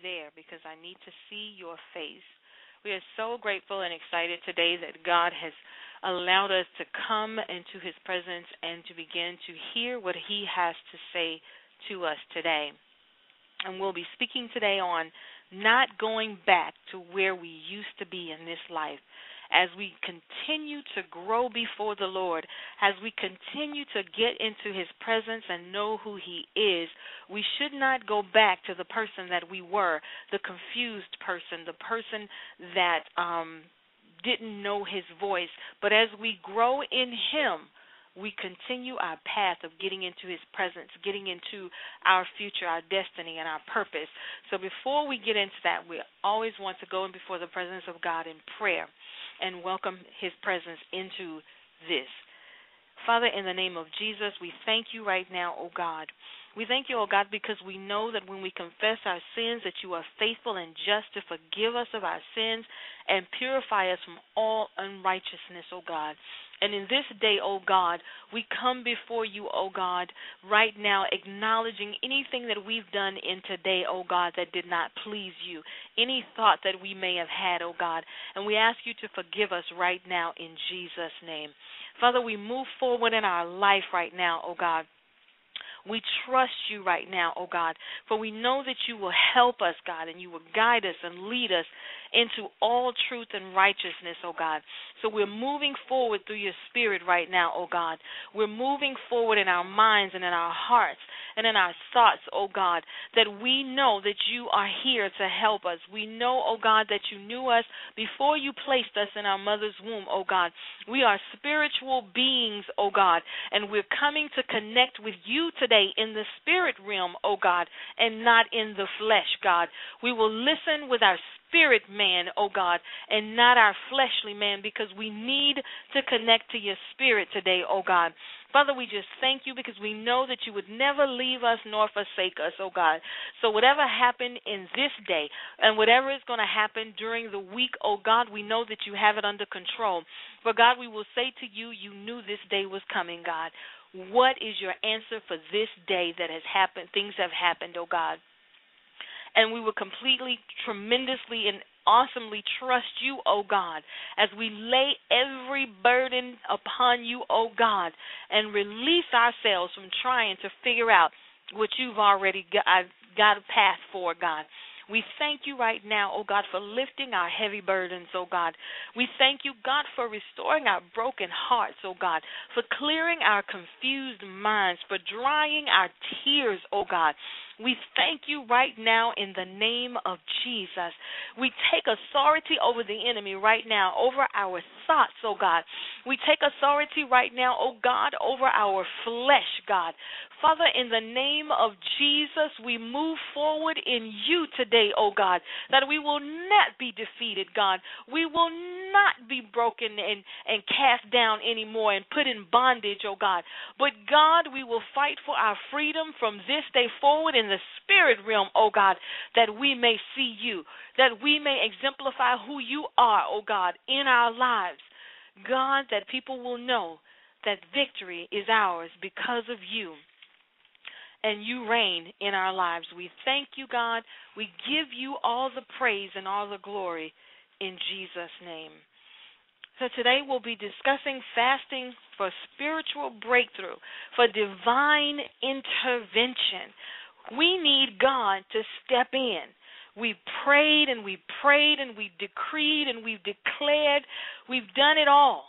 There because I need to see your face. We are so grateful and excited today that God has allowed us to come into his presence and to begin to hear what he has to say to us today. And we'll be speaking today on not going back to where we used to be in this life as we continue to grow before the Lord, as we continue to get into His presence and know who He is, we should not go back to the person that we were, the confused person, the person that um, didn't know His voice. But as we grow in Him, we continue our path of getting into his presence, getting into our future, our destiny, and our purpose. So before we get into that, we always want to go in before the presence of God in prayer and welcome his presence into this. Father, in the name of Jesus, we thank you right now, O God. We thank you, O God, because we know that when we confess our sins, that you are faithful and just to forgive us of our sins and purify us from all unrighteousness, O God. And in this day, O God, we come before you, O God, right now, acknowledging anything that we've done in today, O God, that did not please you, any thought that we may have had, O God. And we ask you to forgive us right now in Jesus' name. Father, we move forward in our life right now, O God. We trust you right now, oh God, for we know that you will help us, God, and you will guide us and lead us into all truth and righteousness, oh God. So we're moving forward through your spirit right now, oh God. We're moving forward in our minds and in our hearts and in our thoughts, oh God, that we know that you are here to help us. We know, oh God, that you knew us before you placed us in our mother's womb, oh God. We are spiritual beings, oh God, and we're coming to connect with you today in the spirit realm, oh God, and not in the flesh, God. We will listen with our spirit man, oh God, and not our fleshly man, because we need to connect to your spirit today, oh God. Father, we just thank you because we know that you would never leave us nor forsake us, oh God. So whatever happened in this day and whatever is going to happen during the week, oh God, we know that you have it under control. For God, we will say to you, you knew this day was coming, God. What is your answer for this day that has happened? Things have happened, oh God and we will completely, tremendously, and awesomely trust you, O oh God, as we lay every burden upon you, O oh God, and release ourselves from trying to figure out what you've already got, got a path for, God. We thank you right now, oh God, for lifting our heavy burdens, oh God. We thank you, God, for restoring our broken hearts, oh God, for clearing our confused minds, for drying our tears, oh God. We thank you right now in the name of Jesus. We take authority over the enemy right now, over our thoughts, oh God. We take authority right now, oh God, over our flesh, God. Father, in the name of Jesus, we move forward in you today, oh God, that we will not be defeated, God. We will not be broken and, and cast down anymore and put in bondage, oh God. But God, we will fight for our freedom from this day forward in the spirit realm, oh God, that we may see you, that we may exemplify who you are, oh God, in our lives. God, that people will know that victory is ours because of you. And you reign in our lives. We thank you, God. We give you all the praise and all the glory in Jesus' name. So today we'll be discussing fasting for spiritual breakthrough, for divine intervention. We need God to step in. We prayed and we prayed and we decreed and we've declared. We've done it all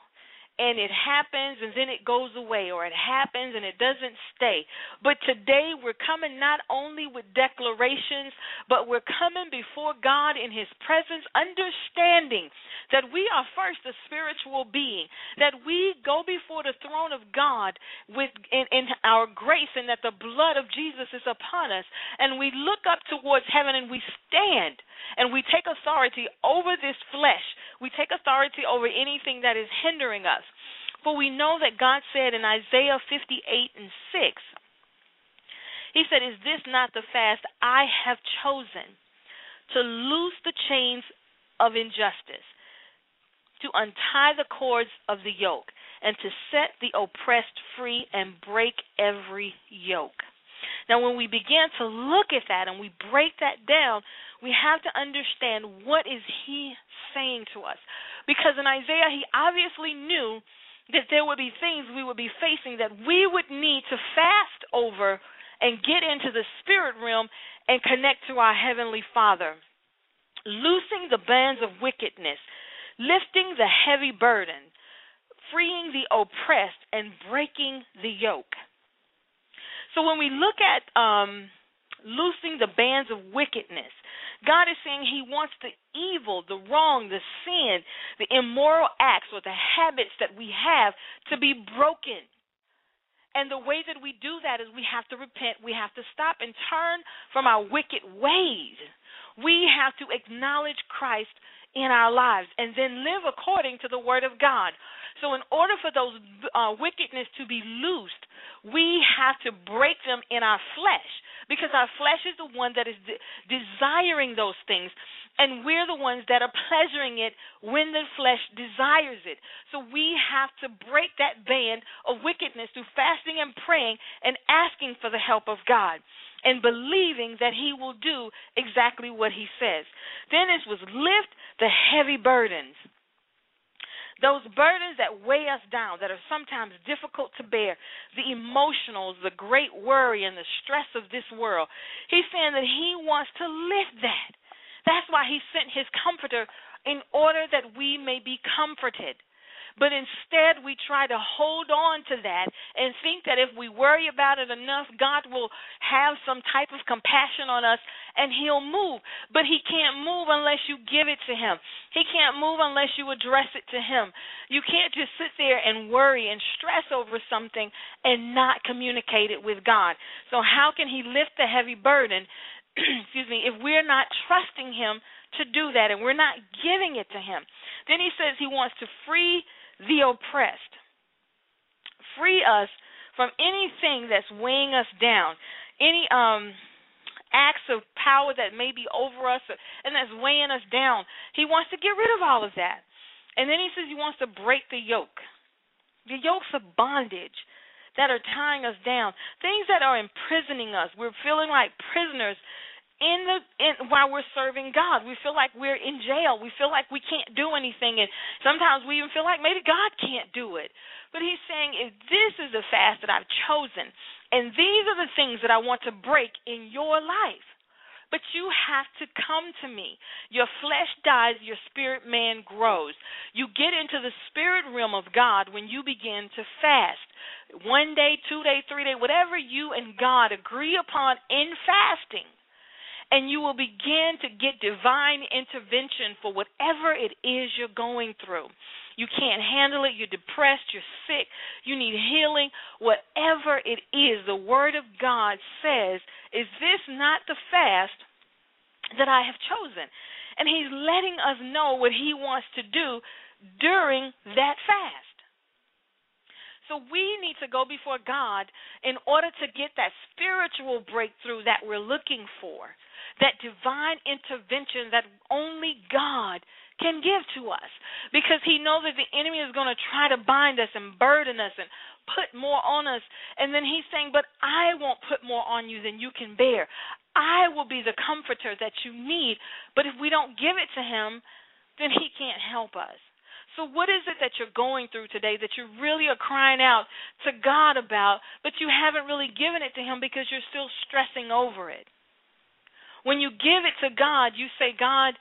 and it happens and then it goes away or it happens and it doesn't stay. But today we're coming not only with declarations, but we're coming before God in his presence understanding that we are first a spiritual being, that we go before the throne of God with in, in our grace and that the blood of Jesus is upon us and we look up towards heaven and we stand and we take authority over this flesh. We take authority over anything that is hindering us. For we know that God said in Isaiah 58 and 6, He said, Is this not the fast I have chosen to loose the chains of injustice, to untie the cords of the yoke, and to set the oppressed free and break every yoke? Now, when we begin to look at that and we break that down, we have to understand what is he saying to us. Because in Isaiah, he obviously knew that there would be things we would be facing that we would need to fast over and get into the spirit realm and connect to our heavenly Father. Loosing the bands of wickedness, lifting the heavy burden, freeing the oppressed, and breaking the yoke. So when we look at um, loosing the bands of wickedness, God is saying He wants the evil, the wrong, the sin, the immoral acts, or the habits that we have to be broken. And the way that we do that is we have to repent, we have to stop and turn from our wicked ways. We have to acknowledge Christ in our lives and then live according to the Word of God. So, in order for those uh, wickedness to be loosed, we have to break them in our flesh because our flesh is the one that is de- desiring those things and we're the ones that are pleasuring it when the flesh desires it. So we have to break that band of wickedness through fasting and praying and asking for the help of God and believing that He will do exactly what He says. Then it was lift the heavy burdens those burdens that weigh us down, that are sometimes difficult to bear, the emotionals, the great worry, and the stress of this world. He's saying that He wants to lift that. That's why He sent His Comforter in order that we may be comforted. But instead, we try to hold on to that and think that if we worry about it enough, God will have some type of compassion on us and He'll move. But He can't move unless you give it to Him. He can't move unless you address it to Him. You can't just sit there and worry and stress over something and not communicate it with God. So, how can He lift the heavy burden? excuse me, if we're not trusting Him to do that and we're not giving it to Him. Then He says He wants to free the oppressed. Free us from anything that's weighing us down, any um acts of power that may be over us and that's weighing us down. He wants to get rid of all of that. And then he says he wants to break the yoke. The yokes of bondage that are tying us down, things that are imprisoning us. We're feeling like prisoners in the in while we're serving God. We feel like we're in jail. We feel like we can't do anything and sometimes we even feel like maybe God can't do it. But he's saying if this is the fast that I've chosen and these are the things that I want to break in your life. But you have to come to me. Your flesh dies, your spirit man grows. You get into the spirit realm of God when you begin to fast. One day, two day, three day, whatever you and God agree upon in fasting and you will begin to get divine intervention for whatever it is you're going through. You can't handle it, you're depressed, you're sick, you need healing, whatever it is, the Word of God says, Is this not the fast that I have chosen? And He's letting us know what He wants to do during that fast. So we need to go before God in order to get that spiritual breakthrough that we're looking for that divine intervention that only God can give to us. Because he knows that the enemy is going to try to bind us and burden us and put more on us. And then he's saying but I won't put more on you than you can bear. I will be the comforter that you need. But if we don't give it to him then he can't help us so what is it that you're going through today that you really are crying out to God about but you haven't really given it to him because you're still stressing over it when you give it to God, you say, God,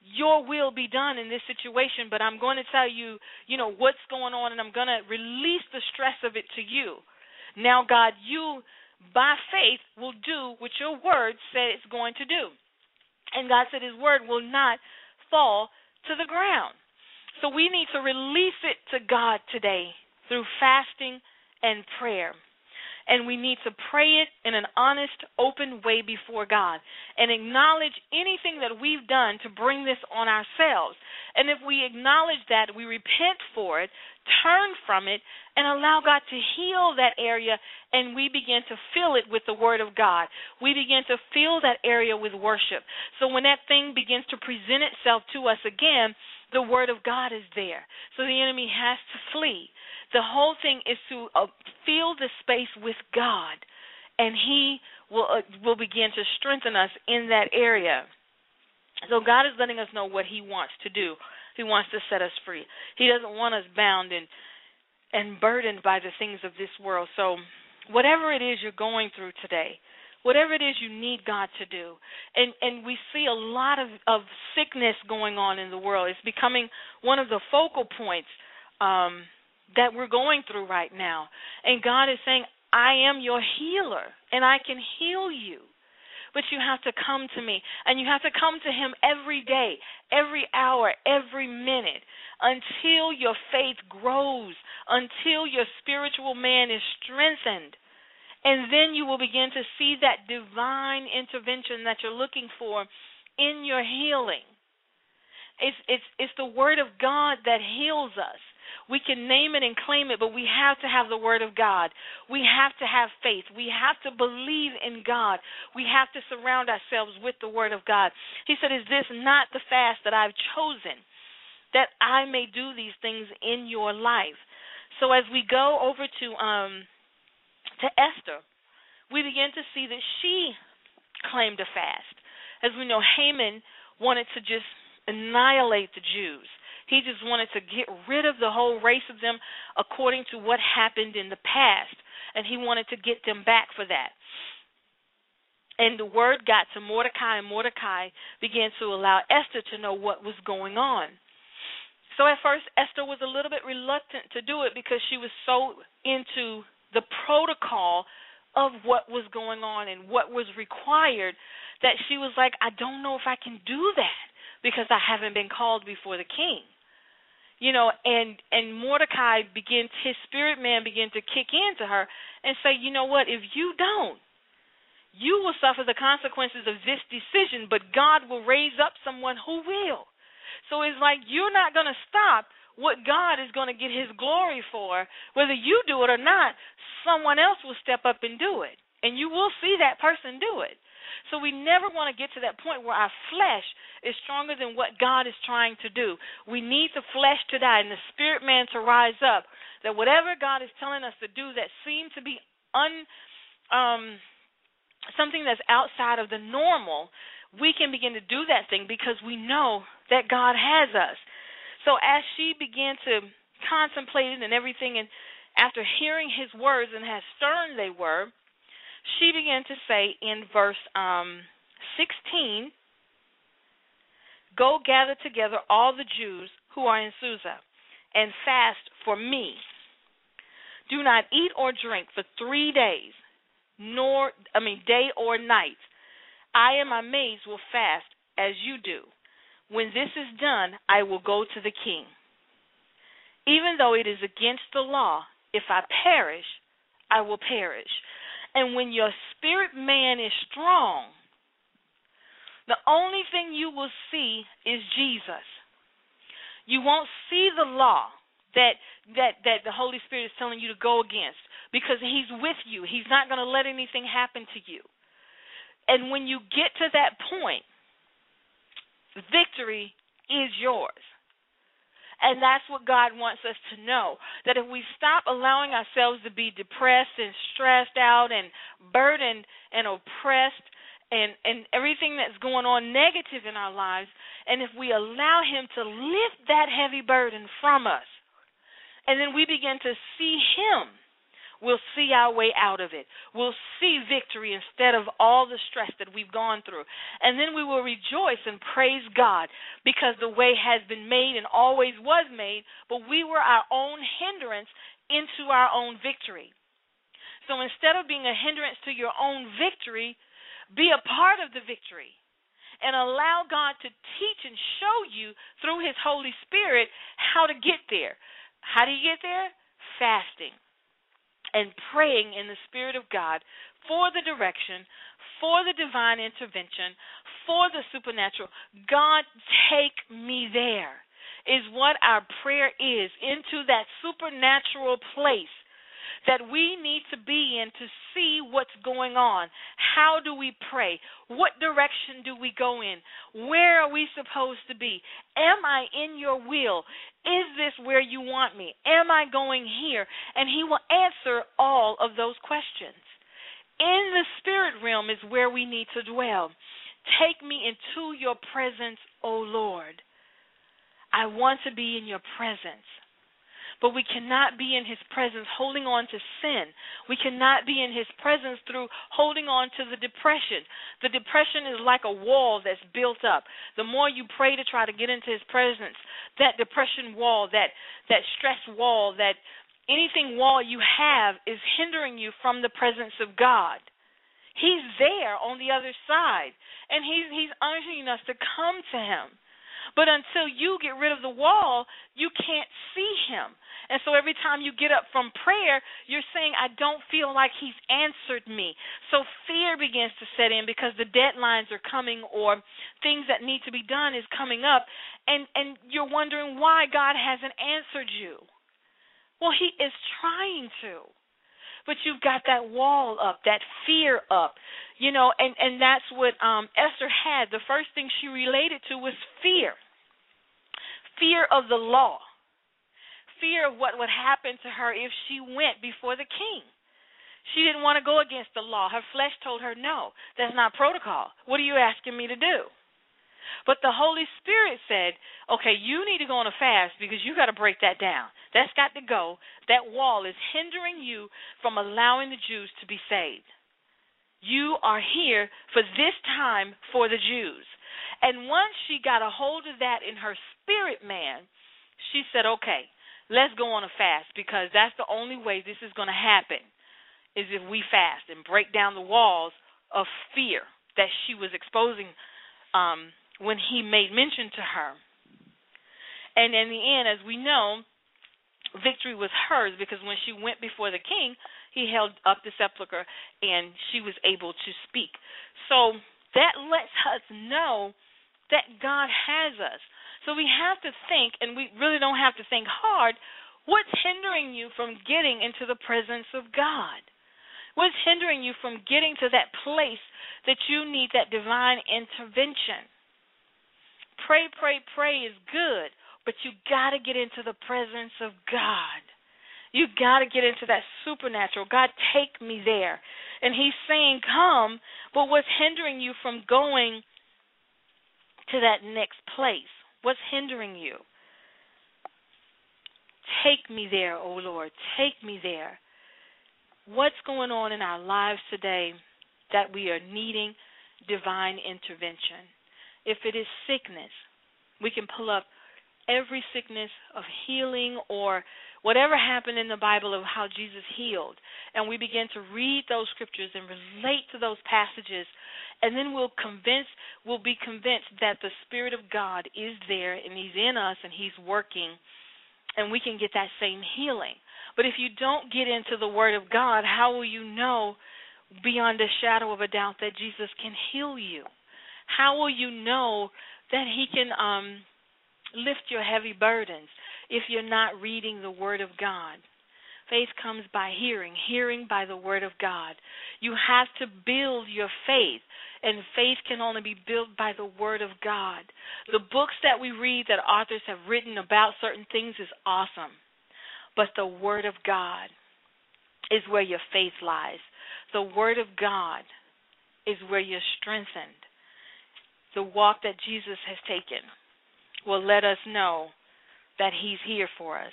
your will be done in this situation, but I'm going to tell you, you know, what's going on, and I'm going to release the stress of it to you. Now, God, you, by faith, will do what your word said it's going to do. And God said his word will not fall to the ground. So we need to release it to God today through fasting and prayer and we need to pray it in an honest, open way before God and acknowledge anything that we've done to bring this on ourselves. And if we acknowledge that, we repent for it, turn from it, and allow God to heal that area, and we begin to fill it with the Word of God. We begin to fill that area with worship. So when that thing begins to present itself to us again, the Word of God is there. So the enemy has to flee. The whole thing is to uh, fill the space with God, and He will uh, will begin to strengthen us in that area. So God is letting us know what He wants to do. He wants to set us free. He doesn't want us bound and and burdened by the things of this world. So whatever it is you're going through today, whatever it is you need God to do. And and we see a lot of of sickness going on in the world. It's becoming one of the focal points um that we're going through right now. And God is saying, I am your healer and I can heal you. But you have to come to me and you have to come to Him every day, every hour, every minute until your faith grows, until your spiritual man is strengthened. And then you will begin to see that divine intervention that you're looking for in your healing. It's it's it's the word of God that heals us. We can name it and claim it, but we have to have the Word of God. We have to have faith. We have to believe in God. We have to surround ourselves with the Word of God. He said, Is this not the fast that I've chosen, that I may do these things in your life? So as we go over to um to Esther, we begin to see that she claimed a fast. As we know, Haman wanted to just annihilate the Jews. He just wanted to get rid of the whole race of them according to what happened in the past. And he wanted to get them back for that. And the word got to Mordecai, and Mordecai began to allow Esther to know what was going on. So at first, Esther was a little bit reluctant to do it because she was so into the protocol of what was going on and what was required that she was like, I don't know if I can do that because I haven't been called before the king. You know and and mordecai begins his spirit man began to kick into her and say you know what? If you don't you will suffer the consequences of this decision but god will raise up someone who will. So it's like you're not going to stop what god is going to get his glory for whether you do it or not someone else will step up and do it. And you will see that person do it. So we never want to get to that point where our flesh is stronger than what God is trying to do. We need the flesh to die and the spirit man to rise up. That whatever God is telling us to do that seem to be un um something that's outside of the normal, we can begin to do that thing because we know that God has us. So as she began to contemplate it and everything and after hearing his words and how stern they were, she began to say in verse um, 16, Go gather together all the Jews who are in Susa and fast for me. Do not eat or drink for three days, nor, I mean, day or night. I and my maids will fast as you do. When this is done, I will go to the king. Even though it is against the law, if I perish, I will perish. And when your spirit man is strong, the only thing you will see is Jesus. You won't see the law that that that the Holy Spirit is telling you to go against because he's with you. He's not going to let anything happen to you. And when you get to that point, victory is yours. And that's what God wants us to know. That if we stop allowing ourselves to be depressed and stressed out and burdened and oppressed and, and everything that's going on negative in our lives, and if we allow Him to lift that heavy burden from us, and then we begin to see Him We'll see our way out of it. We'll see victory instead of all the stress that we've gone through. And then we will rejoice and praise God because the way has been made and always was made, but we were our own hindrance into our own victory. So instead of being a hindrance to your own victory, be a part of the victory and allow God to teach and show you through His Holy Spirit how to get there. How do you get there? Fasting and praying in the Spirit of God for the direction, for the divine intervention, for the supernatural. God, take me there, is what our prayer is into that supernatural place that we need to be in to see what's going on. How do we pray? What direction do we go in? Where are we supposed to be? Am I in your will? Is this where you want me? Am I going here? And He will answer all of those questions. In the spirit realm is where we need to dwell. Take me into your presence, O Lord. I want to be in your presence. But we cannot be in his presence holding on to sin. We cannot be in his presence through holding on to the depression. The depression is like a wall that's built up. The more you pray to try to get into his presence, that depression wall, that that stress wall, that anything wall you have is hindering you from the presence of God. He's there on the other side, and he's he's urging us to come to him. But until you get rid of the wall, you can't see him. And so every time you get up from prayer, you're saying, I don't feel like he's answered me. So fear begins to set in because the deadlines are coming or things that need to be done is coming up and and you're wondering why God hasn't answered you. Well, he is trying to. But you've got that wall up, that fear up. You know, and and that's what um Esther had. The first thing she related to was fear. Fear of the law. Fear of what would happen to her if she went before the king. She didn't want to go against the law. Her flesh told her, "No, that's not protocol. What are you asking me to do?" But the Holy Spirit said, okay, you need to go on a fast because you got to break that down. That's got to go. That wall is hindering you from allowing the Jews to be saved. You are here for this time for the Jews. And once she got a hold of that in her spirit man, she said, okay, let's go on a fast because that's the only way this is going to happen is if we fast and break down the walls of fear that she was exposing um, when he made mention to her. And in the end, as we know, victory was hers because when she went before the king, he held up the sepulchre and she was able to speak. So that lets us know that God has us. So we have to think, and we really don't have to think hard. What's hindering you from getting into the presence of God? What's hindering you from getting to that place that you need that divine intervention? Pray, pray, pray is good, but you got to get into the presence of God. You got to get into that supernatural. God, take me there. And He's saying, Come, but what's hindering you from going to that next place? What's hindering you? Take me there, O oh Lord. Take me there. What's going on in our lives today that we are needing divine intervention? If it is sickness, we can pull up every sickness of healing or whatever happened in the Bible of how Jesus healed. And we begin to read those scriptures and relate to those passages. And then we'll convince we'll be convinced that the Spirit of God is there and He's in us and He's working and we can get that same healing. But if you don't get into the Word of God, how will you know beyond a shadow of a doubt that Jesus can heal you? How will you know that He can um, lift your heavy burdens if you're not reading the Word of God? Faith comes by hearing, hearing by the Word of God. You have to build your faith and faith can only be built by the Word of God. The books that we read that authors have written about certain things is awesome, but the Word of God is where your faith lies. The Word of God is where you're strengthened. The walk that Jesus has taken will let us know that He's here for us.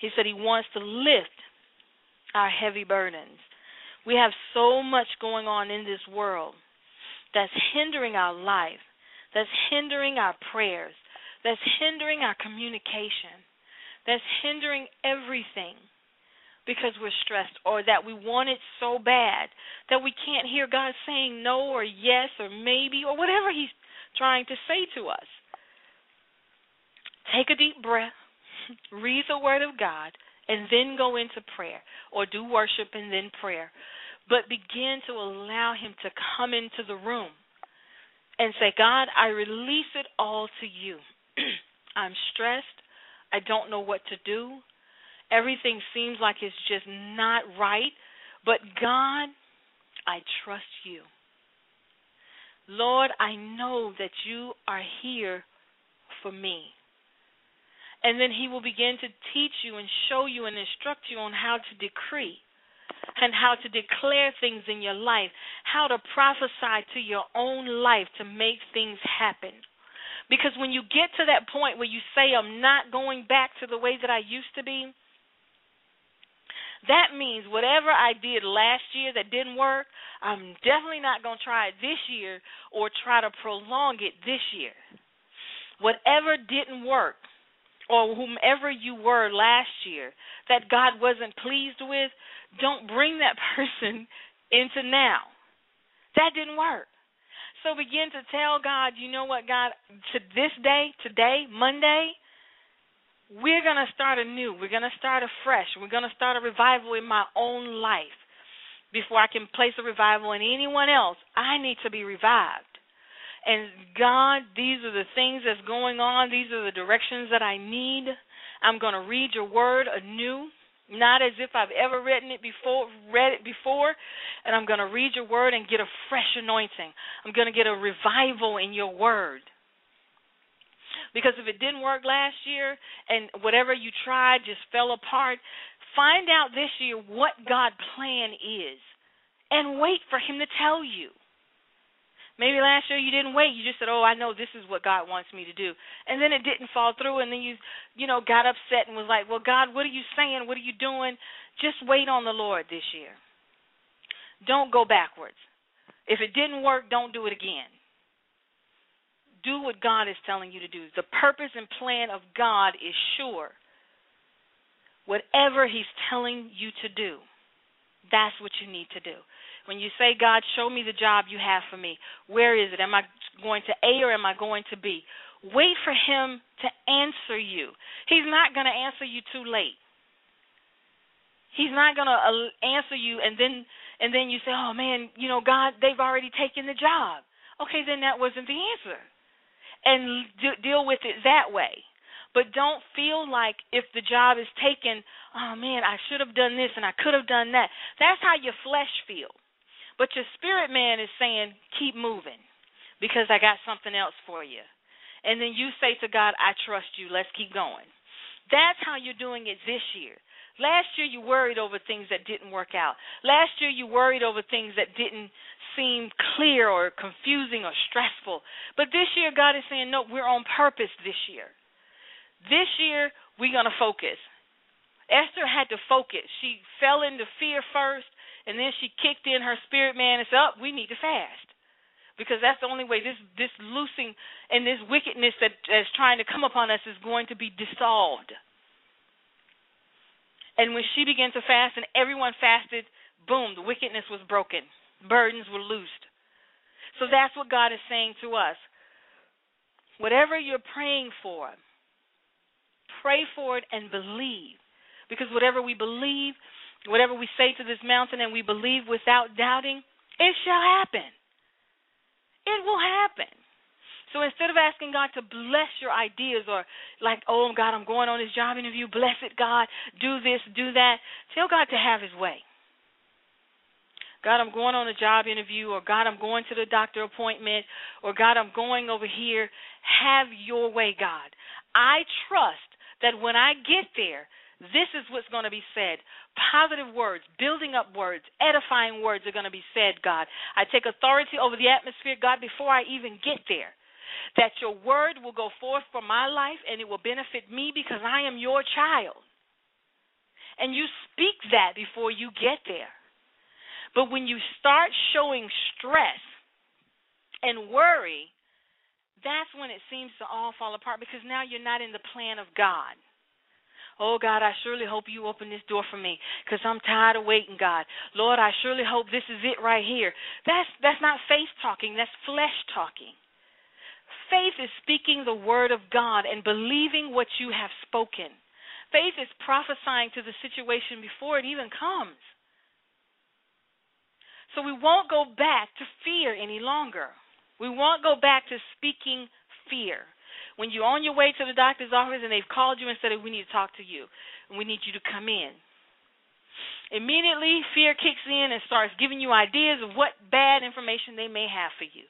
He said He wants to lift our heavy burdens. We have so much going on in this world that's hindering our life, that's hindering our prayers, that's hindering our communication, that's hindering everything because we're stressed or that we want it so bad that we can't hear God saying no or yes or maybe or whatever He's trying to say to us. Take a deep breath, read the Word of God, and then go into prayer or do worship and then prayer. But begin to allow Him to come into the room and say, God, I release it all to you. I'm stressed. I don't know what to do. Everything seems like it's just not right. But God, I trust you. Lord, I know that you are here for me. And then he will begin to teach you and show you and instruct you on how to decree and how to declare things in your life, how to prophesy to your own life to make things happen. Because when you get to that point where you say, I'm not going back to the way that I used to be, that means whatever I did last year that didn't work, I'm definitely not going to try it this year or try to prolong it this year. Whatever didn't work, or whomever you were last year that God wasn't pleased with, don't bring that person into now. That didn't work. So begin to tell God, you know what, God, to this day, today, Monday, we're going to start anew. We're going to start afresh. We're going to start a revival in my own life. Before I can place a revival in anyone else, I need to be revived. And God, these are the things that's going on. These are the directions that I need. I'm going to read your word anew, not as if I've ever written it before, read it before, and I'm going to read your word and get a fresh anointing. I'm going to get a revival in your word. Because if it didn't work last year and whatever you tried just fell apart, find out this year what God's plan is and wait for him to tell you. Maybe last year you didn't wait. You just said, "Oh, I know this is what God wants me to do," and then it didn't fall through, and then you, you know, got upset and was like, "Well, God, what are you saying? What are you doing?" Just wait on the Lord this year. Don't go backwards. If it didn't work, don't do it again. Do what God is telling you to do. The purpose and plan of God is sure. Whatever He's telling you to do, that's what you need to do. When you say, God, show me the job you have for me, where is it? Am I going to A or am I going to B? Wait for Him to answer you. He's not going to answer you too late. He's not going to uh, answer you and then and then you say, "Oh man, you know, God, they've already taken the job." Okay, then that wasn't the answer. And d- deal with it that way. But don't feel like if the job is taken, oh man, I should have done this and I could have done that. That's how your flesh feels. But your spirit man is saying, keep moving because I got something else for you. And then you say to God, I trust you. Let's keep going. That's how you're doing it this year. Last year you worried over things that didn't work out. Last year you worried over things that didn't seem clear or confusing or stressful. But this year God is saying, no, we're on purpose this year. This year we're going to focus. Esther had to focus. She fell into fear first, and then she kicked in her spirit man and said, "Oh, we need to fast." Because that's the only way this this loosing and this wickedness that is trying to come upon us is going to be dissolved. And when she began to fast and everyone fasted, boom, the wickedness was broken. Burdens were loosed. So that's what God is saying to us. Whatever you're praying for, pray for it and believe. Because whatever we believe, whatever we say to this mountain and we believe without doubting, it shall happen. It will happen. So instead of asking God to bless your ideas or like, oh God, I'm going on this job interview, bless it, God, do this, do that, tell God to have his way. God, I'm going on a job interview, or God, I'm going to the doctor appointment, or God, I'm going over here. Have your way, God. I trust that when I get there, this is what's going to be said. Positive words, building up words, edifying words are going to be said, God. I take authority over the atmosphere, God, before I even get there. That your word will go forth for my life and it will benefit me because I am your child. And you speak that before you get there. But when you start showing stress and worry, that's when it seems to all fall apart because now you're not in the plan of God. Oh God, I surely hope you open this door for me because I'm tired of waiting, God. Lord, I surely hope this is it right here. That's that's not faith talking, that's flesh talking. Faith is speaking the word of God and believing what you have spoken. Faith is prophesying to the situation before it even comes. So we won't go back to fear any longer. We won't go back to speaking fear when you're on your way to the doctor's office and they've called you and said, We need to talk to you and we need you to come in. Immediately, fear kicks in and starts giving you ideas of what bad information they may have for you.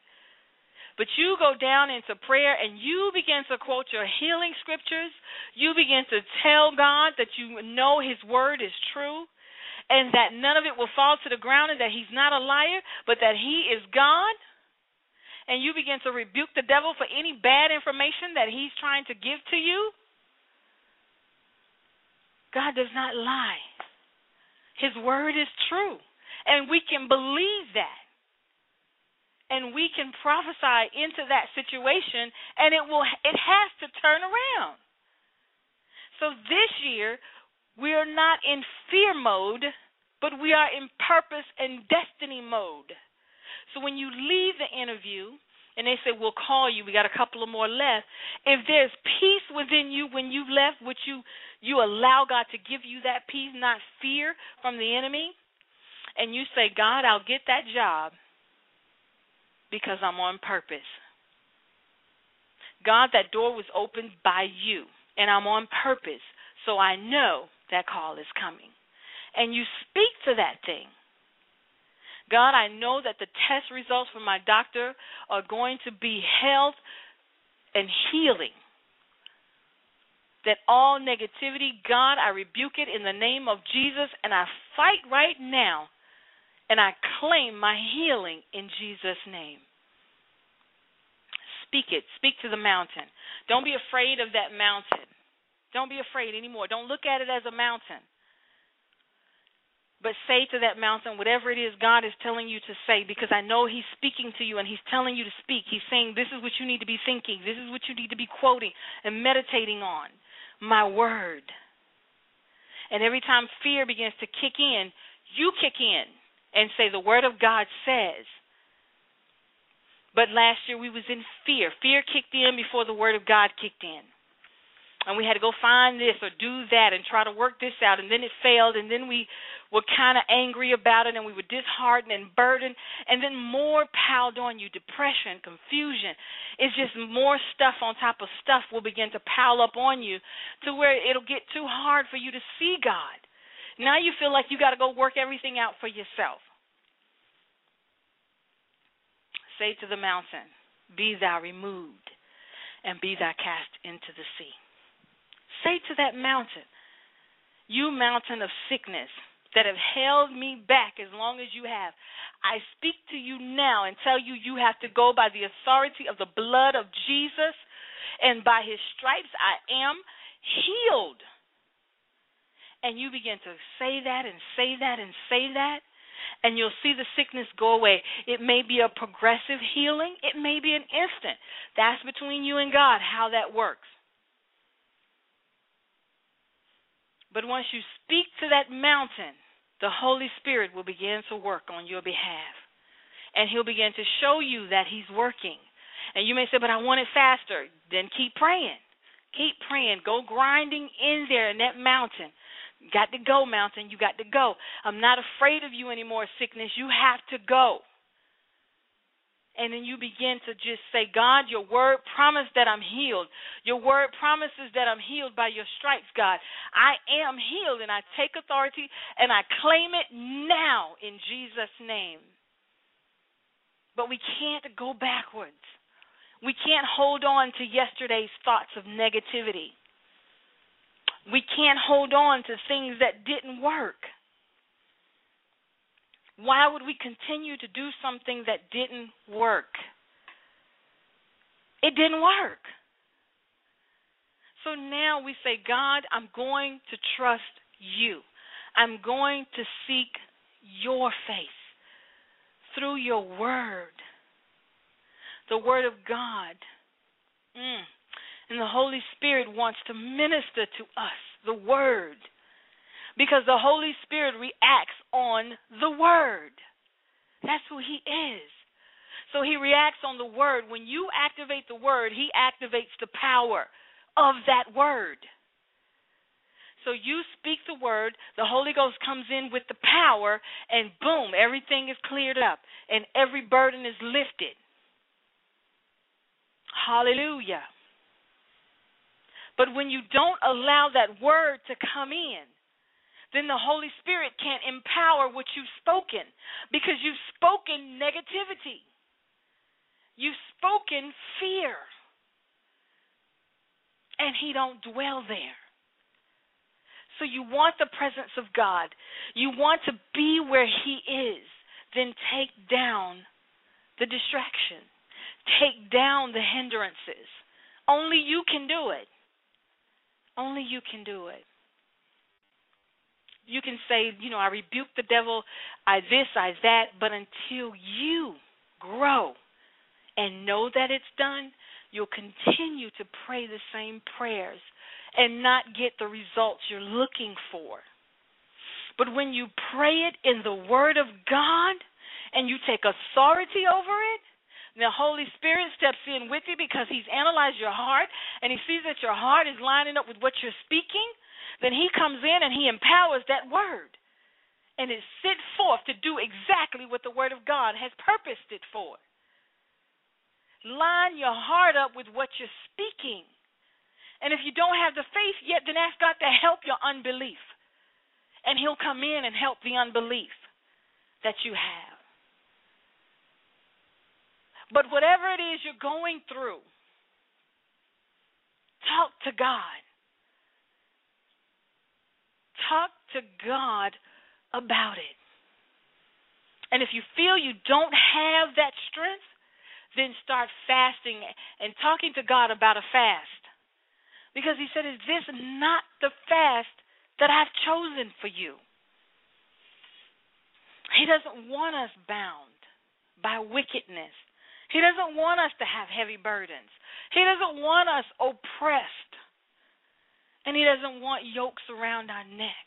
But you go down into prayer and you begin to quote your healing scriptures. You begin to tell God that you know His word is true and that none of it will fall to the ground and that He's not a liar, but that He is God and you begin to rebuke the devil for any bad information that he's trying to give to you, God does not lie. His word is true. And we can believe that. And we can prophesy into that situation and it will it has to turn around. So this year we are not in fear mode, but we are in purpose and destiny mode. So when you leave the interview and they say, We'll call you, we got a couple of more left, if there's peace within you when you've left, which you you allow God to give you that peace, not fear from the enemy, and you say, God, I'll get that job because I'm on purpose. God, that door was opened by you, and I'm on purpose, so I know that call is coming. And you speak to that thing. God, I know that the test results from my doctor are going to be health and healing. That all negativity, God, I rebuke it in the name of Jesus and I fight right now and I claim my healing in Jesus' name. Speak it. Speak to the mountain. Don't be afraid of that mountain. Don't be afraid anymore. Don't look at it as a mountain but say to that mountain whatever it is God is telling you to say because I know He's speaking to you and He's telling you to speak. He's saying, This is what you need to be thinking. This is what you need to be quoting and meditating on. My word. And every time fear begins to kick in, you kick in and say, The word of God says. But last year we was in fear. Fear kicked in before the word of God kicked in. and we had to go find this or do that and try to work this out and then it failed and then we were kind of angry about it and we were disheartened and burdened and then more piled on you depression confusion it's just more stuff on top of stuff will begin to pile up on you to where it'll get too hard for you to see god now you feel like you got to go work everything out for yourself say to the mountain be thou removed and be thou cast into the sea say to that mountain, You mountain of sickness that have held me back as long as you have, I speak to you now and tell you you have to go by the authority of the blood of Jesus, and by his stripes I am healed. And you begin to say that and say that and say that, and you'll see the sickness go away. It may be a progressive healing, it may be an instant. That's between you and God how that works. But once you speak to that mountain, the Holy Spirit will begin to work on your behalf. And He'll begin to show you that He's working. And you may say, But I want it faster. Then keep praying. Keep praying. Go grinding in there in that mountain. Got to go, mountain. You got to go. I'm not afraid of you anymore, sickness. You have to go and then you begin to just say, God, your word promised that I'm healed. Your word promises that I'm healed by your stripes, God. I am healed, and I take authority and I claim it now in Jesus' name. But we can't go backwards. We can't hold on to yesterday's thoughts of negativity. We can't hold on to things that didn't work. Why would we continue to do something that didn't work? It didn't work. So now we say, God, I'm going to trust you. I'm going to seek your face through your word, the word of God. Mm. And the Holy Spirit wants to minister to us the word because the Holy Spirit reacts on the Word. That's who He is. So He reacts on the Word. When you activate the Word, He activates the power of that Word. So you speak the Word, the Holy Ghost comes in with the power, and boom, everything is cleared up, and every burden is lifted. Hallelujah. But when you don't allow that word to come in, then the Holy Spirit can't empower what you've spoken because you've spoken negativity. You've spoken fear. And he don't dwell there. So you want the presence of God. You want to be where he is. Then take down the distraction. Take down the hindrances. Only you can do it. Only you can do it you can say, you know, I rebuke the devil, I this, I that, but until you grow and know that it's done, you'll continue to pray the same prayers and not get the results you're looking for. But when you pray it in the Word of God and you take authority over it, the Holy Spirit steps in with you because He's analyzed your heart and He sees that your heart is lining up with what you're speaking then he comes in and he empowers that word. And is sent forth to do exactly what the word of God has purposed it for. Line your heart up with what you're speaking. And if you don't have the faith yet, then ask God to help your unbelief. And he'll come in and help the unbelief that you have. But whatever it is you're going through, talk to God. Talk to God about it. And if you feel you don't have that strength, then start fasting and talking to God about a fast. Because he said, Is this not the fast that I've chosen for you? He doesn't want us bound by wickedness. He doesn't want us to have heavy burdens. He doesn't want us oppressed. And He doesn't want yokes around our neck.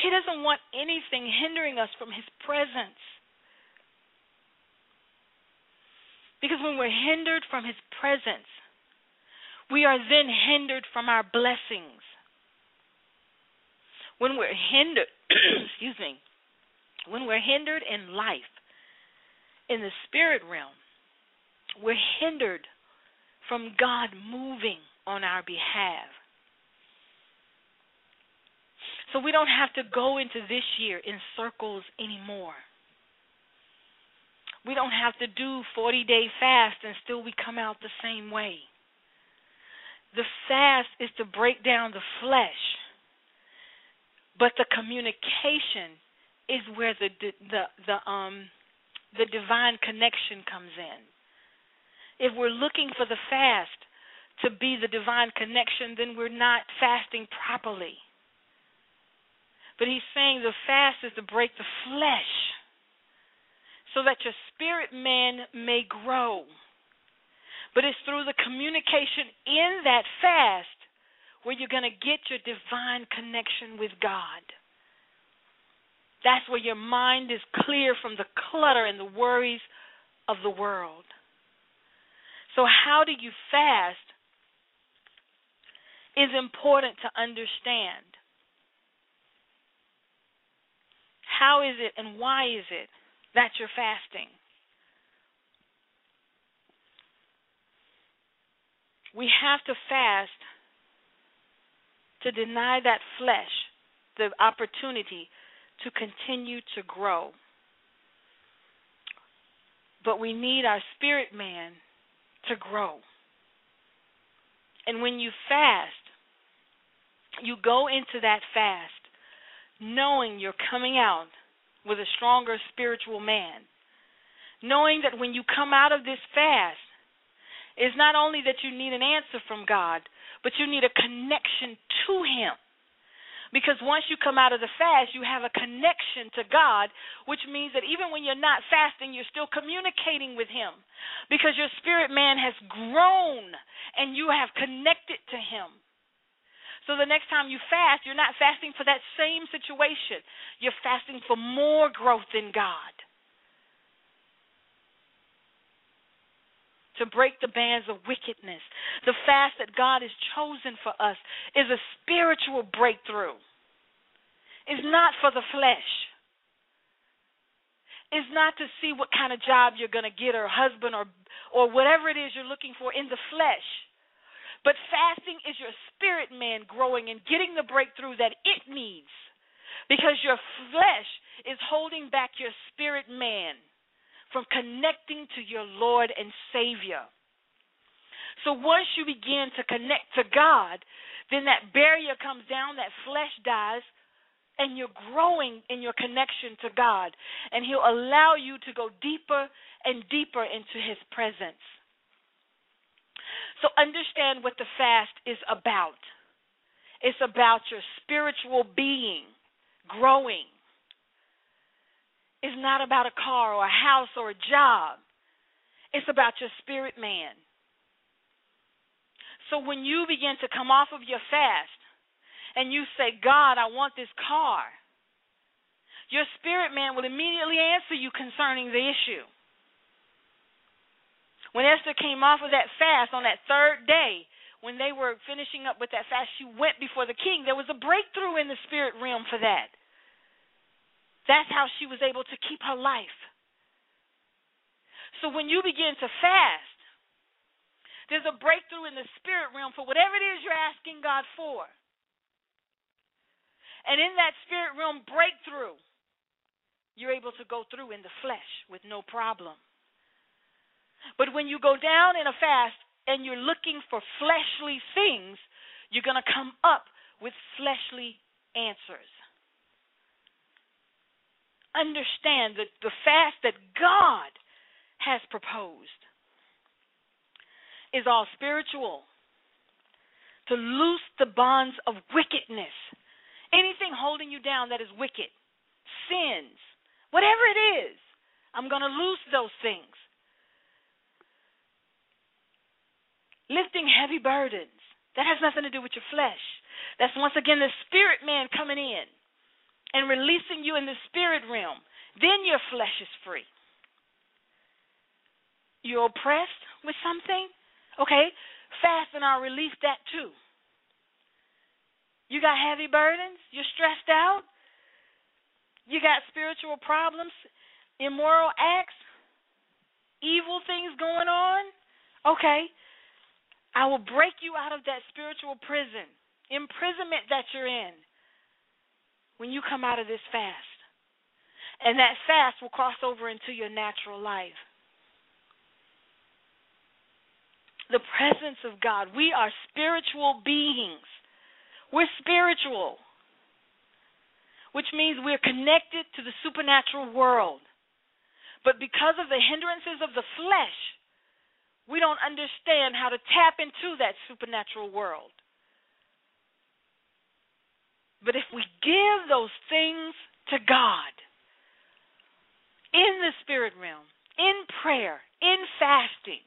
He doesn't want anything hindering us from His presence. Because when we're hindered from His presence, we are then hindered from our blessings. When we're hindered, excuse me, when we're hindered in life, in the spirit realm, we're hindered from God moving on our behalf. So we don't have to go into this year in circles anymore. We don't have to do 40 day fast and still we come out the same way. The fast is to break down the flesh. But the communication is where the the the um the divine connection comes in. If we're looking for the fast to be the divine connection, then we're not fasting properly. But he's saying the fast is to break the flesh so that your spirit man may grow. But it's through the communication in that fast where you're going to get your divine connection with God. That's where your mind is clear from the clutter and the worries of the world. So, how do you fast is important to understand. How is it and why is it that you're fasting? We have to fast to deny that flesh the opportunity to continue to grow. But we need our spirit man to grow. And when you fast, you go into that fast knowing you're coming out with a stronger spiritual man. Knowing that when you come out of this fast, it's not only that you need an answer from God, but you need a connection to Him. Because once you come out of the fast, you have a connection to God, which means that even when you're not fasting, you're still communicating with Him. Because your spirit man has grown and you have connected to Him. So the next time you fast, you're not fasting for that same situation. You're fasting for more growth in God. To break the bands of wickedness. The fast that God has chosen for us is a spiritual breakthrough. It's not for the flesh. It's not to see what kind of job you're going to get or husband or or whatever it is you're looking for in the flesh. But fasting is your spirit man growing and getting the breakthrough that it needs because your flesh is holding back your spirit man from connecting to your Lord and Savior. So once you begin to connect to God, then that barrier comes down, that flesh dies, and you're growing in your connection to God. And He'll allow you to go deeper and deeper into His presence. So understand what the fast is about. It's about your spiritual being growing. It's not about a car or a house or a job. It's about your spirit man. So when you begin to come off of your fast and you say, God, I want this car, your spirit man will immediately answer you concerning the issue. When Esther came off of that fast on that third day, when they were finishing up with that fast, she went before the king. There was a breakthrough in the spirit realm for that. That's how she was able to keep her life. So when you begin to fast, there's a breakthrough in the spirit realm for whatever it is you're asking God for. And in that spirit realm breakthrough, you're able to go through in the flesh with no problem. But when you go down in a fast and you're looking for fleshly things, you're going to come up with fleshly answers. Understand that the fast that God has proposed is all spiritual. To loose the bonds of wickedness. Anything holding you down that is wicked, sins, whatever it is, I'm going to loose those things. lifting heavy burdens. That has nothing to do with your flesh. That's once again the spirit man coming in and releasing you in the spirit realm. Then your flesh is free. You're oppressed with something? Okay. fast and I'll release that too. You got heavy burdens? You're stressed out? You got spiritual problems, immoral acts, evil things going on? Okay. I will break you out of that spiritual prison, imprisonment that you're in when you come out of this fast. And that fast will cross over into your natural life. The presence of God. We are spiritual beings. We're spiritual, which means we're connected to the supernatural world. But because of the hindrances of the flesh, we don't understand how to tap into that supernatural world. But if we give those things to God in the spirit realm, in prayer, in fasting,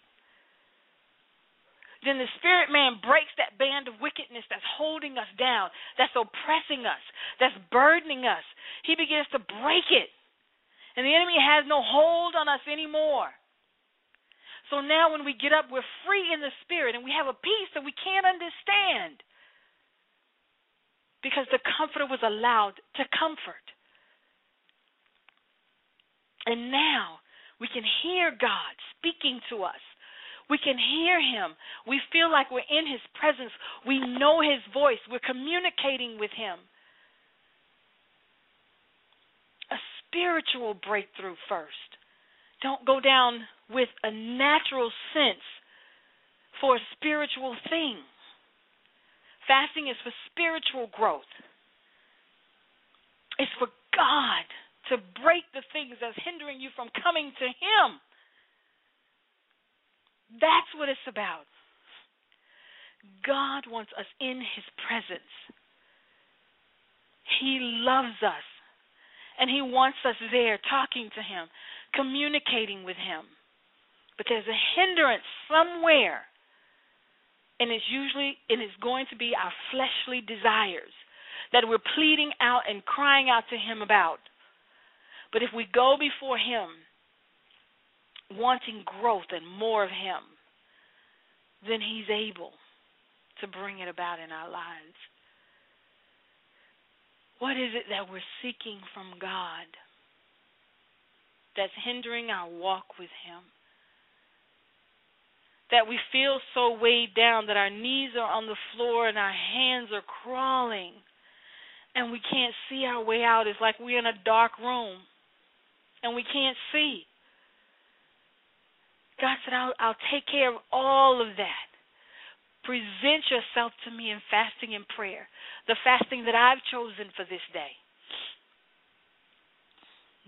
then the spirit man breaks that band of wickedness that's holding us down, that's oppressing us, that's burdening us. He begins to break it. And the enemy has no hold on us anymore. So now when we get up, we're free in the spirit and we have a peace that we can't understand. Because the comforter was allowed to comfort. And now we can hear God speaking to us we can hear him. We feel like we're in his presence. We know his voice. We're communicating with him. A spiritual breakthrough first. Don't go down with a natural sense for a spiritual thing. Fasting is for spiritual growth. It's for God to break the things that's hindering you from coming to him. That's what it's about. God wants us in His presence. He loves us. And He wants us there talking to Him, communicating with Him. But there's a hindrance somewhere. And it's usually, and it's going to be our fleshly desires that we're pleading out and crying out to Him about. But if we go before Him wanting growth and more of Him, then He's able to bring it about in our lives. What is it that we're seeking from God that's hindering our walk with Him? That we feel so weighed down that our knees are on the floor and our hands are crawling and we can't see our way out. It's like we're in a dark room and we can't see. God said, I'll, I'll take care of all of that. Present yourself to me in fasting and prayer, the fasting that I've chosen for this day.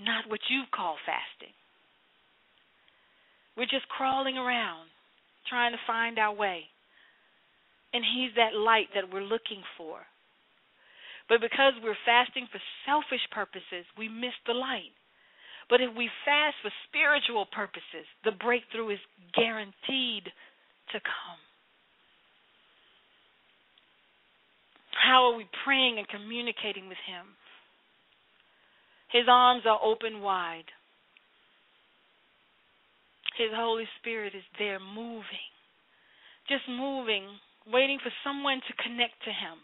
Not what you call fasting. We're just crawling around trying to find our way. And He's that light that we're looking for. But because we're fasting for selfish purposes, we miss the light. But if we fast for spiritual purposes, the breakthrough is guaranteed to come. How are we praying and communicating with Him? His arms are open wide. His Holy Spirit is there moving, just moving, waiting for someone to connect to Him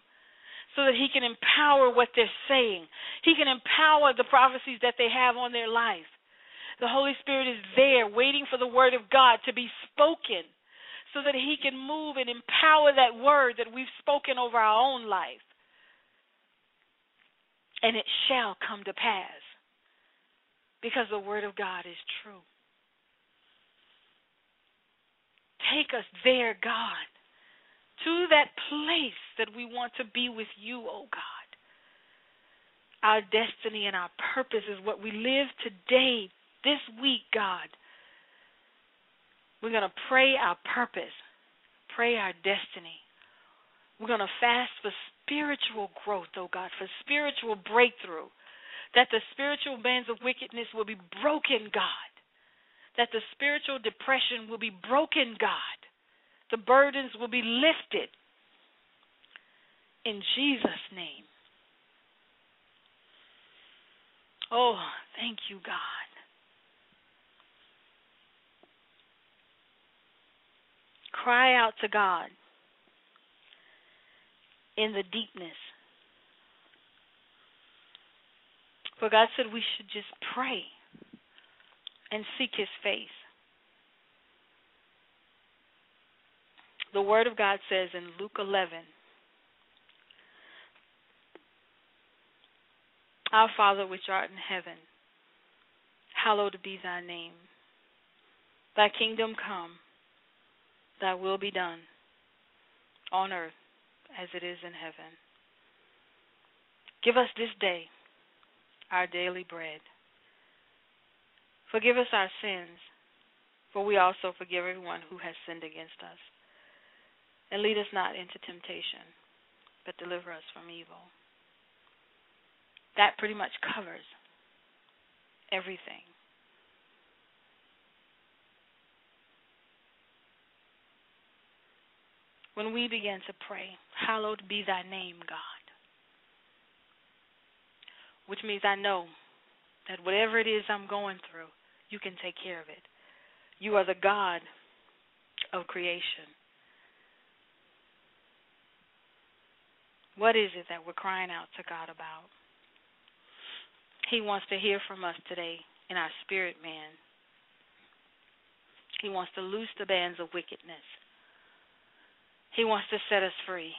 so that he can empower what they're saying. He can empower the prophecies that they have on their life. The Holy Spirit is there waiting for the word of God to be spoken so that he can move and empower that word that we've spoken over our own life. And it shall come to pass because the word of God is true. Take us there, God to that place that we want to be with you, oh God. Our destiny and our purpose is what we live today, this week, God. We're going to pray our purpose, pray our destiny. We're going to fast for spiritual growth, oh God, for spiritual breakthrough. That the spiritual bands of wickedness will be broken, God. That the spiritual depression will be broken, God the burdens will be lifted. In Jesus' name. Oh, thank you, God. cry out to God in the deepness. For God said we should just pray and seek His face. The Word of God says in Luke 11 Our Father which art in heaven, hallowed be thy name. Thy kingdom come, thy will be done, on earth as it is in heaven. Give us this day our daily bread. Forgive us our sins, for we also forgive everyone who has sinned against us. And lead us not into temptation, but deliver us from evil. That pretty much covers everything. When we begin to pray, hallowed be thy name, God. Which means I know that whatever it is I'm going through, you can take care of it. You are the God of creation. What is it that we're crying out to God about? He wants to hear from us today in our spirit man. He wants to loose the bands of wickedness. He wants to set us free.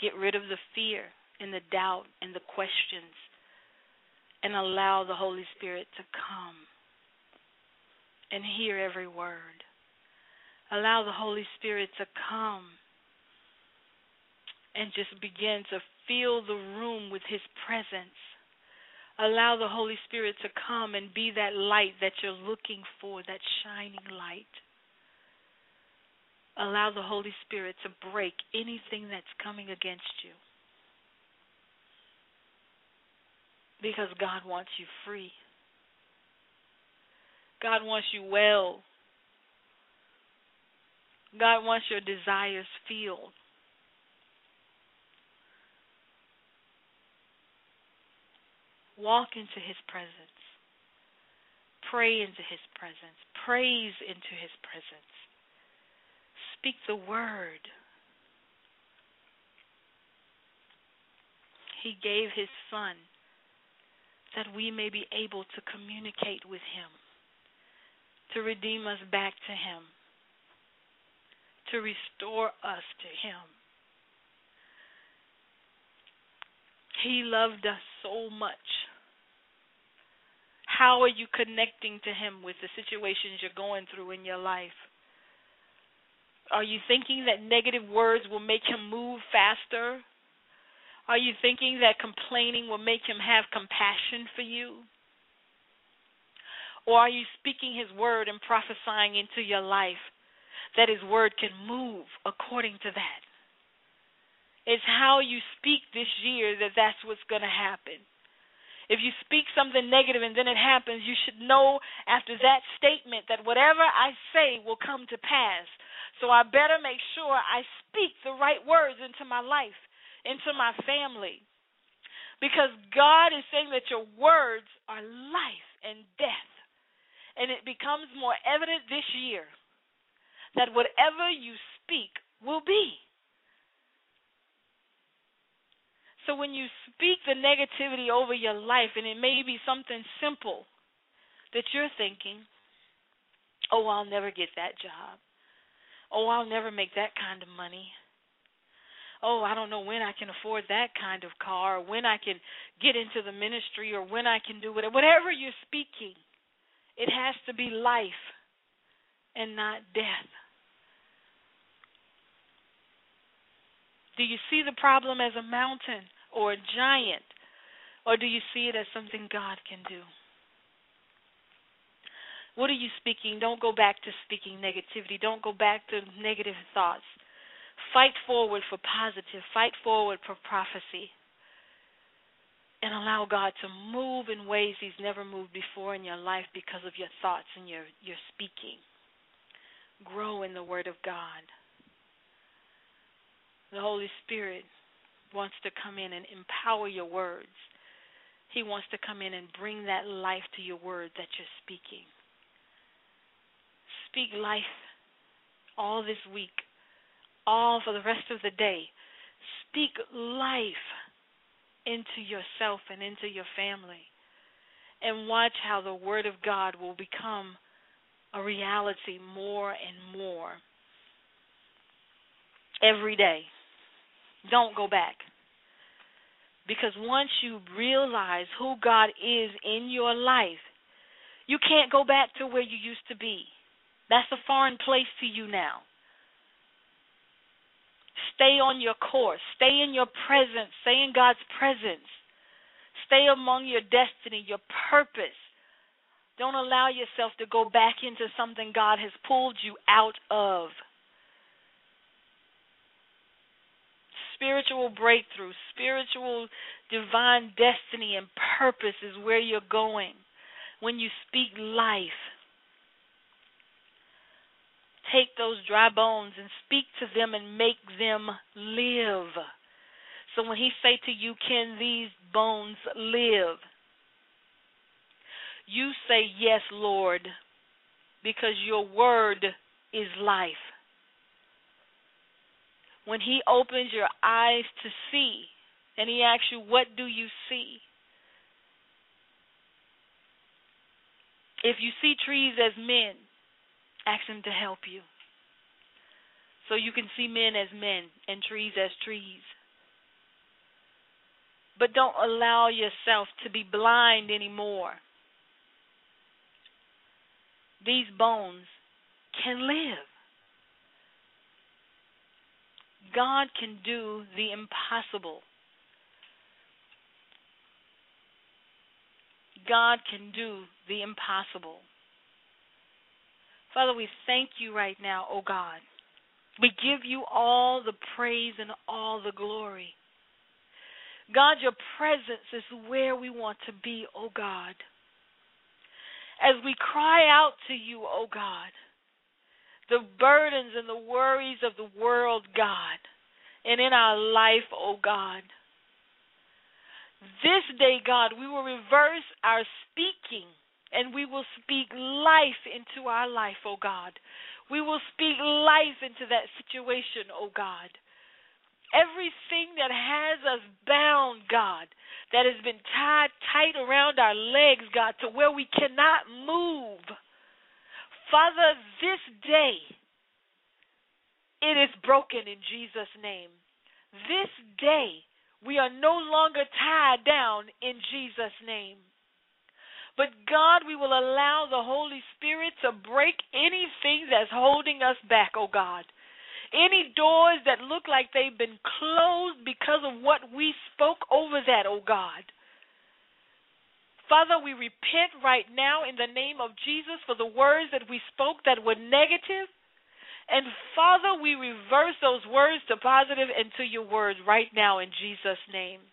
Get rid of the fear and the doubt and the questions and allow the Holy Spirit to come and hear every word. Allow the Holy Spirit to come and just begin to fill the room with His presence Allow the Holy Spirit to come and be that light that you're looking for, that shining light. Allow the Holy Spirit to break anything that's coming against you. Because God wants you free. God wants you well. God wants your desires filled. Walk into his presence. Pray into his presence. Praise into his presence. Speak the word. He gave his son that we may be able to communicate with him, to redeem us back to him, to restore us to him. He loved us so much how are you connecting to Him with the situations you're going through in your life? Are you thinking that negative words will make Him move faster? Are you thinking that complaining will make Him have compassion for you? Or are you speaking His word and prophesying into your life that His word can move according to that? It's how you speak this year that that's what's going to happen. If you speak something negative and then it happens, you should know after that statement that whatever I say will come to pass. So I better make sure I speak the right words into my life, into my family. Because God is saying that your words are life and death. And it becomes more evident this year that whatever you speak will be. So when you speak the negativity over your life, and it may be something simple that you're thinking, oh, I'll never get that job. Oh, I'll never make that kind of money. Oh, I don't know when I can afford that kind of car, or when I can get into the ministry, or when I can do whatever. Whatever you're speaking, it has to be life and not death. Do you see the problem as a mountain? or a giant? Or do you see it as something God can do? What are you speaking? Don't go back to speaking negativity. Don't go back to negative thoughts. Fight forward for positive. Fight forward for prophecy. And allow God to move in ways He's never moved before in your life because of your thoughts and your, your speaking. Grow in the Word of God. The Holy Spirit wants to come in and empower your words. He wants to come in and bring that life to your word that you're speaking. Speak life all this week, all for the rest of the day. Speak life into yourself and into your family. And watch how the Word of God will become a reality more and more every day. Don't go back. Because once you realize who God is in your life, you can't go back to where you used to be. That's a foreign place to you now. Stay on your course. Stay in your presence. Stay in God's presence. Stay among your destiny, your purpose. Don't allow yourself to go back into something God has pulled you out of. Spiritual breakthrough, spiritual divine destiny and purpose is where you're going when you speak life. Take those dry bones and speak to them and make them live. So when he say to you, can these bones live? You say, Yes, Lord, because your word is life. When He opens your eyes to see, and He asks you, What do you see? If you see trees as men, ask Him to help you. So you can see men as men and trees as trees. But don't allow yourself to be blind anymore these bones can live. God can do the impossible. God can do the impossible. Father, we thank you right now, O oh God. We give you all the praise and all the glory. God, your presence is where we want to be, O oh God as we cry out to you, O oh God, the burdens and the worries of the world, God, and in our life, O oh God. This day, God, we will reverse our speaking and we will speak life into our life, O oh God. We will speak life into that situation, O God. Everything that has us bound, God, that has been tied tight around our legs, God, to where we cannot move. Father, this day, it is broken in Jesus' name. This day, we are no longer tied down in Jesus' name. But God, we will allow the Holy Spirit to break anything that's holding us back, oh God. Any doors that look like they've been closed because of what we spoke over that, oh God. Father, we repent right now in the name of Jesus for the words that we spoke that were negative. And Father, we reverse those words to positive and to your words right now in Jesus' name.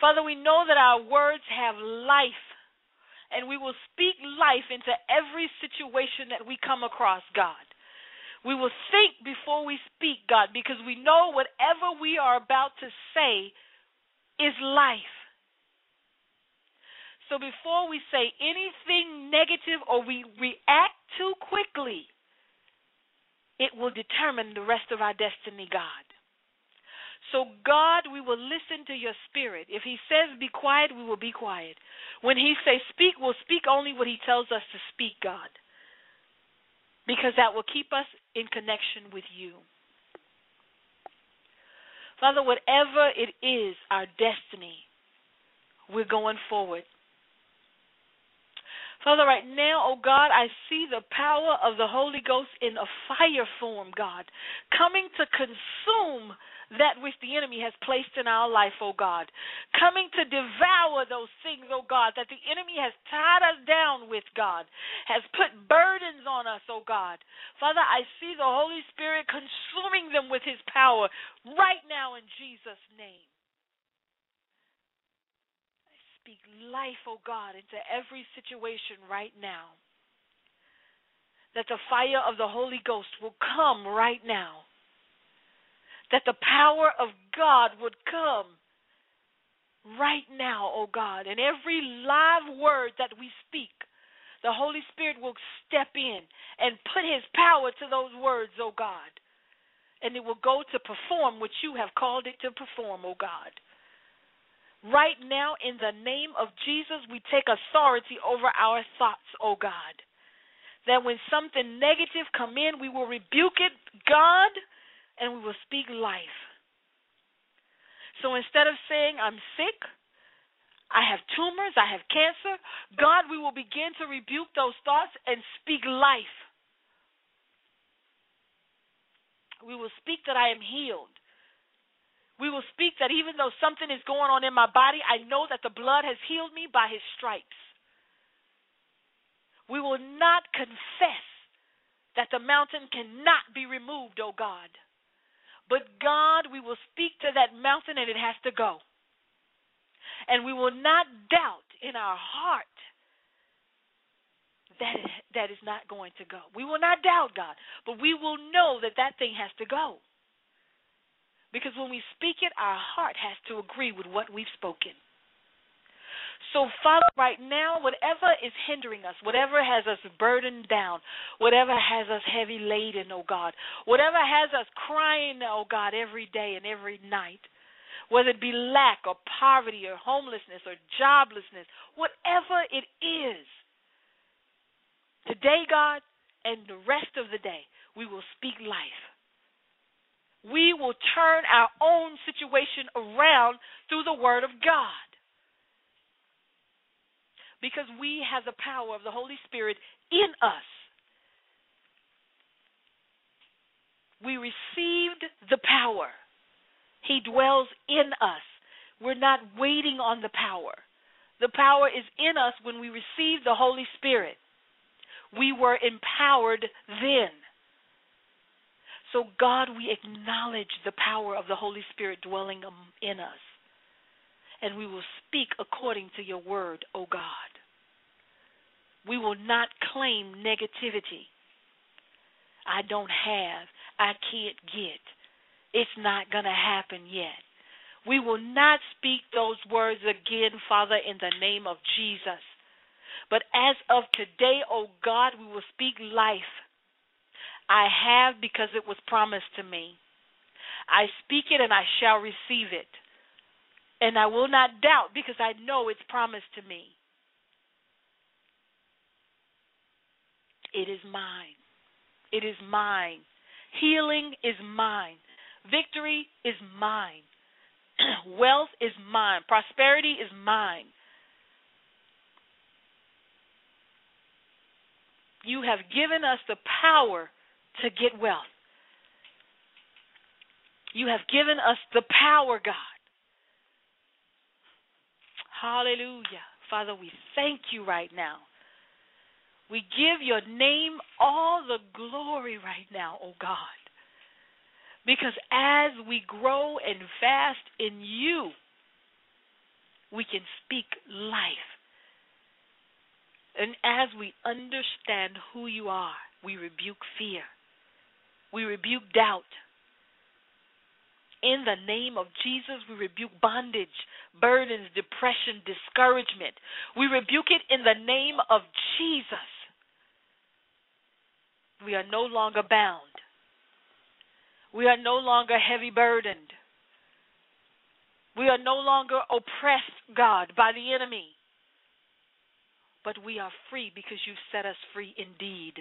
Father, we know that our words have life, and we will speak life into every situation that we come across, God. We will think before we speak, God, because we know whatever we are about to say is life. So before we say anything negative or we react too quickly, it will determine the rest of our destiny, God. So, God, we will listen to your spirit. If he says be quiet, we will be quiet. When he says speak, we'll speak only what he tells us to speak, God because that will keep us in connection with you. Father, whatever it is, our destiny, we're going forward. Father, right now, oh God, I see the power of the Holy Ghost in a fire form, God, coming to consume that which the enemy has placed in our life, oh God. Coming to devour those things, oh God, that the enemy has tied us down with, God, has put burdens on us, oh God. Father, I see the Holy Spirit consuming them with his power right now in Jesus' name. I speak life, O God, into every situation right now. That the fire of the Holy Ghost will come right now that the power of God would come right now, oh God, and every live word that we speak, the Holy Spirit will step in and put his power to those words, oh God. And it will go to perform what you have called it to perform, oh God. Right now, in the name of Jesus, we take authority over our thoughts, oh God. That when something negative come in, we will rebuke it, God, and we will speak life. So instead of saying, I'm sick, I have tumors, I have cancer, God, we will begin to rebuke those thoughts and speak life. We will speak that I am healed. We will speak that even though something is going on in my body, I know that the blood has healed me by his stripes. We will not confess that the mountain cannot be removed, O oh God. But God, we will speak to that mountain and it has to go. And we will not doubt in our heart that it, that is not going to go. We will not doubt God, but we will know that that thing has to go. Because when we speak it, our heart has to agree with what we've spoken. So, Father, right now, whatever is hindering us, whatever has us burdened down, whatever has us heavy laden, oh God, whatever has us crying, oh God, every day and every night, whether it be lack or poverty or homelessness or joblessness, whatever it is, today, God, and the rest of the day, we will speak life we will turn our own situation around through the Word of God. Because we have the power of the Holy Spirit in us. We received the power. He dwells in us. We're not waiting on the power. The power is in us when we receive the Holy Spirit. We were empowered then. So, God, we acknowledge the power of the Holy Spirit dwelling um, in us. And we will speak according to your word, O God. We will not claim negativity. I don't have. I can't get. It's not going to happen yet. We will not speak those words again, Father, in the name of Jesus. But as of today, O God, we will speak life I have because it was promised to me. I speak it and I shall receive it. And I will not doubt because I know it's promised to me. It is mine. It is mine. Healing is mine. Victory is mine. Wealth is mine. Prosperity is mine. You have given us the power to get wealth. You have given us the power, God. Hallelujah. Father, we thank you right now. We give your name all the glory right now, oh God. Because as we grow and fast in you, we can speak life. And as we understand who you are, we rebuke fear. We rebuke doubt. In the name of Jesus, we rebuke bondage, burdens, depression, discouragement. We rebuke it in the name of Jesus. We are no longer bound. We are no longer heavy burdened. We are no longer oppressed, God, by the enemy. But we are free because you've set us free indeed.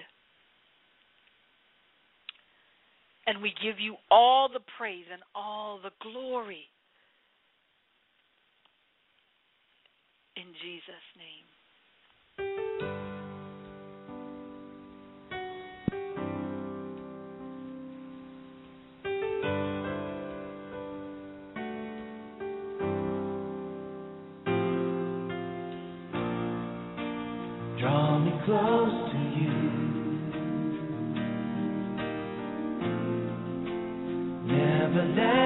And we give you all the praise and all the glory. In Jesus' name. Draw me close never let me